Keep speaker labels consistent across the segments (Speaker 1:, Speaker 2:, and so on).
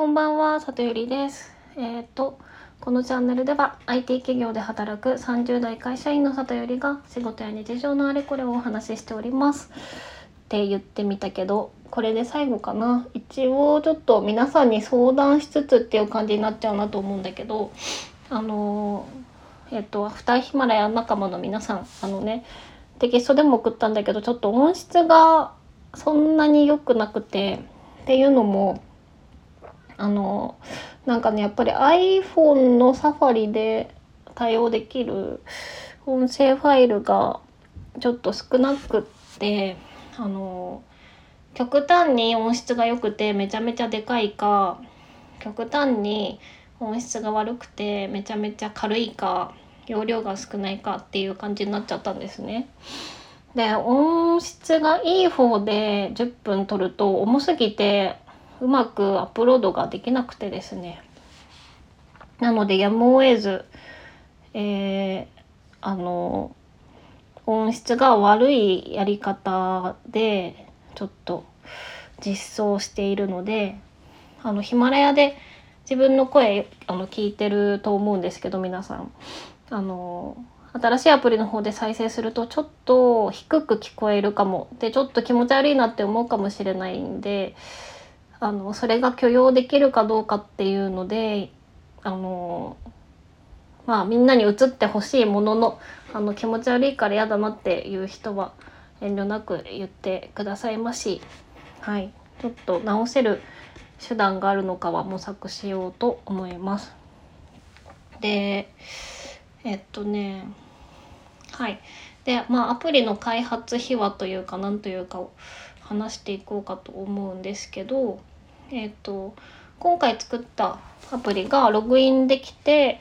Speaker 1: こんばんは、里ゆりです。えっ、と、このチャンネルでは IT 企業で働く30代会社員の里ゆりが仕事や日常のあれこれをお話ししております。って言ってみたけど、これで最後かな。一応ちょっと皆さんに相談しつつっていう感じになっちゃうなと思うんだけど、あのーえっ、と、アフターヒマラヤ仲間の皆さん、あのね、テキストでも送ったんだけど、ちょっと音質がそんなに良くなくて、っていうのも、あのなんかねやっぱり iPhone のサファリで対応できる音声ファイルがちょっと少なくってあの極端に音質が良くてめちゃめちゃでかいか極端に音質が悪くてめちゃめちゃ軽いか容量が少ないかっていう感じになっちゃったんですね。で音質がいい方で10分撮ると重すぎてうまくアップロードができなくてですね。なのでやむを得ず、えーあの音質が悪いやり方でちょっと実装しているのであのヒマラヤで自分の声あの聞いてると思うんですけど皆さん。あの新しいアプリの方で再生するとちょっと低く聞こえるかも。でちょっと気持ち悪いなって思うかもしれないんであのそれが許容できるかどうかっていうのであのまあみんなに映ってほしいもののあの気持ち悪いから嫌だなっていう人は遠慮なく言ってくださいましはいちょっと直せる手段があるのかは模索しようと思います。でえっとねはいでまあアプリの開発秘話というかなんというかを話していこうかと思うんですけどえっと今回作ったアプリがログインできて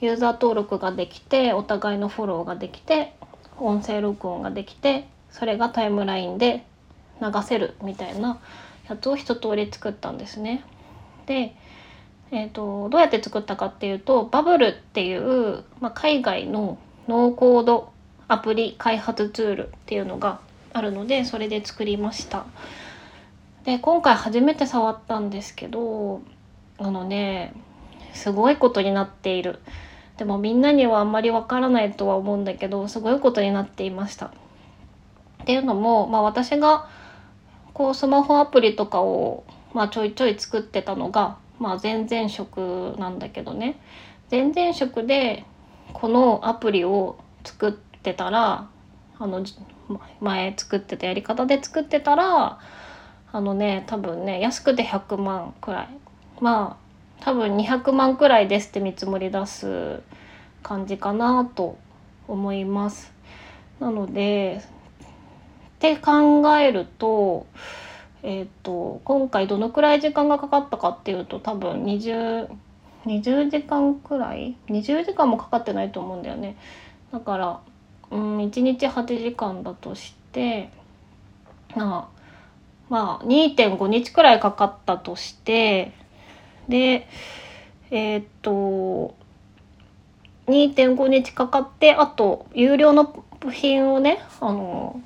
Speaker 1: ユーザー登録ができてお互いのフォローができて音声録音ができてそれがタイムラインで流せるみたいなやつを一通り作ったんですね。で、えー、とどうやって作ったかっていうとバブルっていう、まあ、海外のノーコードアプリ開発ツールっていうのがあるのでそれで作りました。で今回初めて触ったんですけどあのねすごいことになっている。でもみんなにはあんまりわからないとは思うんだけどすごいことになっていました。っていうのも、まあ、私がこうスマホアプリとかを、まあ、ちょいちょい作ってたのが、まあ、前々職なんだけどね。前々職でこのアプリを作ってたらあの前作ってたやり方で作ってたらあのね多分ね安くて100万くらいまあ多分200万くらいですって見積もり出す感じかなと思います。なのでって考えると,、えー、と今回どのくらい時間がかかったかっていうと多分 20, 20時間くらい？20時間もかかってないと思うんだよね。だから、うん、1日8時間だとしてまあまあ2.5日くらいかかったとしてでえーっと2.5日かかってあと有料の部品をねあの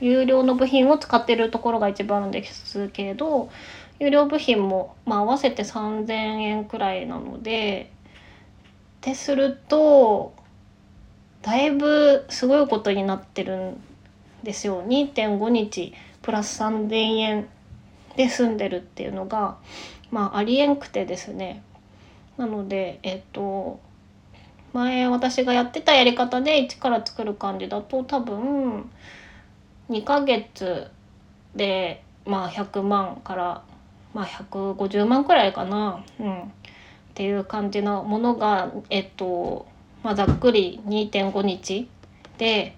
Speaker 1: 有料の部品を使ってるところが一番あるんですけど有料部品も、まあ、合わせて3,000円くらいなのでってするとだいぶすごいことになってるんですよ。2.5日。プラス3,000円で済んでるっていうのがまあありえんくてですね。なのでえっと前私がやってたやり方で一から作る感じだと多分2ヶ月でまあ100万からまあ150万くらいかな、うん、っていう感じのものがえっと、まあ、ざっくり2.5日で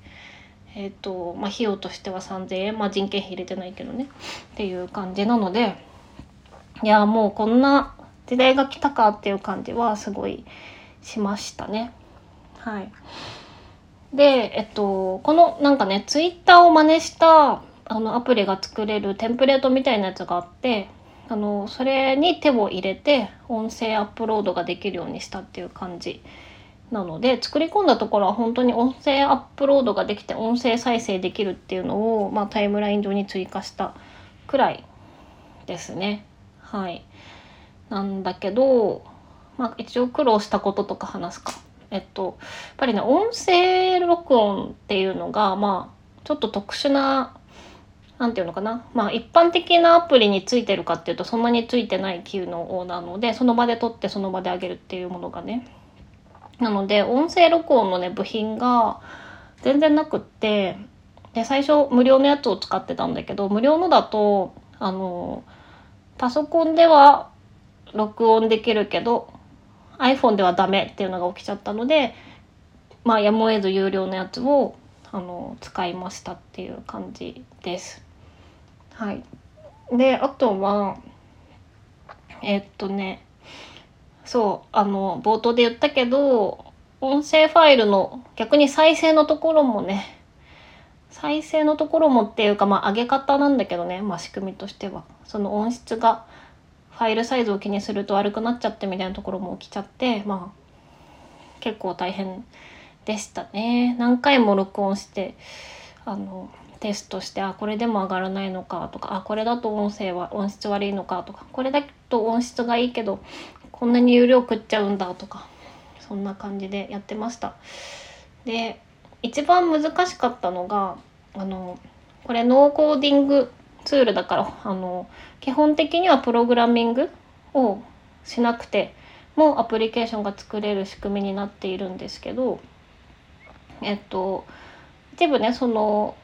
Speaker 1: えっとまあ費用としては3,000円まあ人件費入れてないけどねっていう感じなのでいやもうこんな時代が来たかっていう感じはすごいしましたね。はい。で、えっと、このなんかね、ツイッターを真似したあのアプリが作れるテンプレートみたいなやつがあって、あの、それに手を入れて音声アップロードができるようにしたっていう感じなので、作り込んだところは本当に音声アップロードができて音声再生できるっていうのを、まあ、タイムライン上に追加したくらいですね。はい。なんだけど、まあ、一応苦労したこととか話すか。えっと、やっぱりね、音声録音っていうのが、まあ、ちょっと特殊な、なんていうのかな。まあ、一般的なアプリについてるかっていうと、そんなについてない機能なので、その場で撮ってその場であげるっていうものがね。なので、音声録音のね、部品が全然なくって、で、最初無料のやつを使ってたんだけど、無料のだと、あの、パソコンでは録音できるけど、iPhone ではダメっていうのが起きちゃったのでまあやむを得ず有料のやつをあの使いましたっていう感じです。はい、であとはえっとねそうあの冒頭で言ったけど音声ファイルの逆に再生のところもね再生のところもっていうかまあ上げ方なんだけどね、まあ、仕組みとしては。その音質がファイルサイズを気にすると悪くなっちゃってみたいなところも起きちゃってまあ結構大変でしたね。何回も録音してあのテストしてあこれでも上がらないのかとかあこれだと音声は音質悪いのかとかこれだと音質がいいけどこんなに容量食っちゃうんだとかそんな感じでやってました。で一番難しかったのがあのこれノーコーディングツールだからあの基本的にはプログラミングをしなくてもアプリケーションが作れる仕組みになっているんですけどえっと一部ねその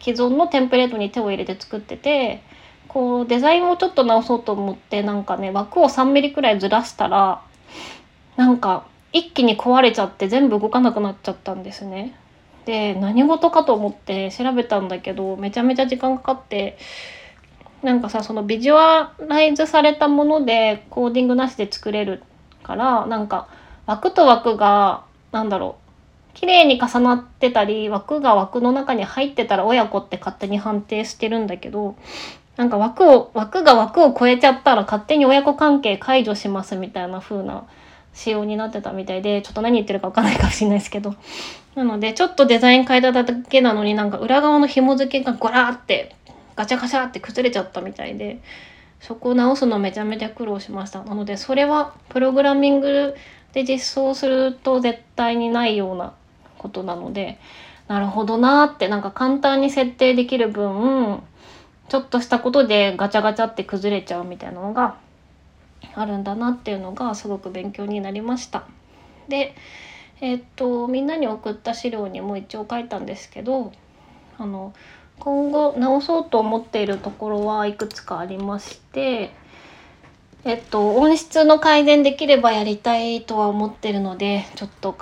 Speaker 1: 既存のテンプレートに手を入れて作っててこうデザインをちょっと直そうと思ってなんかね枠を3ミリくらいずらしたらなんか一気に壊れちゃって全部動かなくなっちゃったんですね。で何事かと思って調べたんだけどめちゃめちゃ時間かかってなんかさそのビジュアライズされたものでコーディングなしで作れるからなんか枠と枠がなんだろう綺麗に重なってたり枠が枠の中に入ってたら親子って勝手に判定してるんだけどなんか枠を枠が枠を超えちゃったら勝手に親子関係解除しますみたいな風な仕様になってたみたいでちょっと何言ってるか分かんないかもしれないですけど。なのでちょっとデザイン変えただけなのになんか裏側の紐付けがゴラーってガチャガチャって崩れちゃったみたいでそこを直すのめちゃめちゃ苦労しました。なのでそれはプログラミングで実装すると絶対にないようなことなのでなるほどなってなんか簡単に設定できる分ちょっとしたことでガチャガチャって崩れちゃうみたいなのがあるんだなっていうのがすごく勉強になりました。でえー、っとみんなに送った資料にも一応書いたんですけどあの今後直そうと思っているところはいくつかありましてえっと音質の改善できればやりたいとは思ってるのでちょっと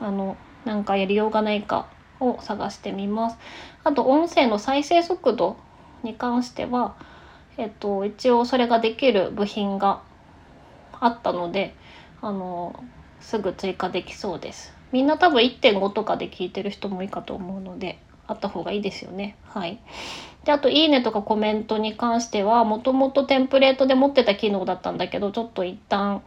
Speaker 1: あのなんかやりようがないかを探してみます。あと音声の再生速度に関してはえっと一応それができる部品があったのであのすぐ追加できそうです。みんな多分1.5とかで聞いてる人もいいかと思うのであった方がいいですよね。はい。で、あと、いいねとかコメントに関しては、もともとテンプレートで持ってた機能だったんだけど、ちょっと一旦、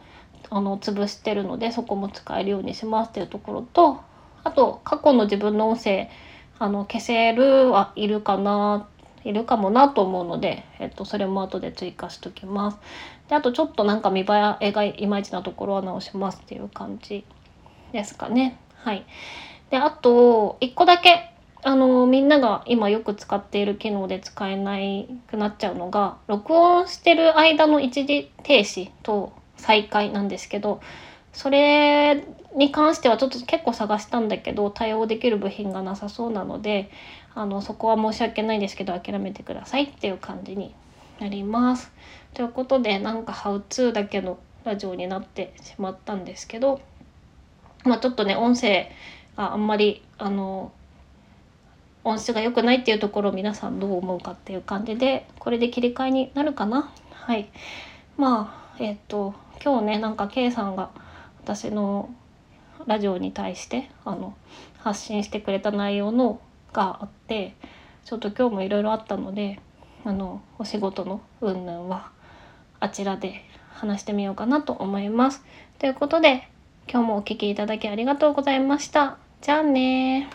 Speaker 1: あの、潰してるので、そこも使えるようにしますっていうところと、あと、過去の自分の音声、あの、消せるはいるかな、いるかもなと思うので、えっと、それも後で追加しときます。で、あと、ちょっとなんか見栄えがいまいちなところは直しますっていう感じですかね。はい。で、あと、一個だけあのみんなが今よく使っている機能で使えなくなっちゃうのが録音してる間の一時停止と再開なんですけどそれに関してはちょっと結構探したんだけど対応できる部品がなさそうなのであのそこは申し訳ないですけど諦めてくださいっていう感じになります。ということでなんかハウツーだけのラジオになってしまったんですけどまあちょっとね音声があんまりあの音質が良くないっていうところを皆さんどう思うかっていう感じでこれで切り替えになるかな？はいまあえっ、と今日ねなんか K さんが私のラジオに対してあの発信してくれた内容のがあってちょっと今日もいろいろあったのであのお仕事の云々はあちらで話してみようかなと思います。ということで今日もお聴きいただきありがとうございました。じゃあね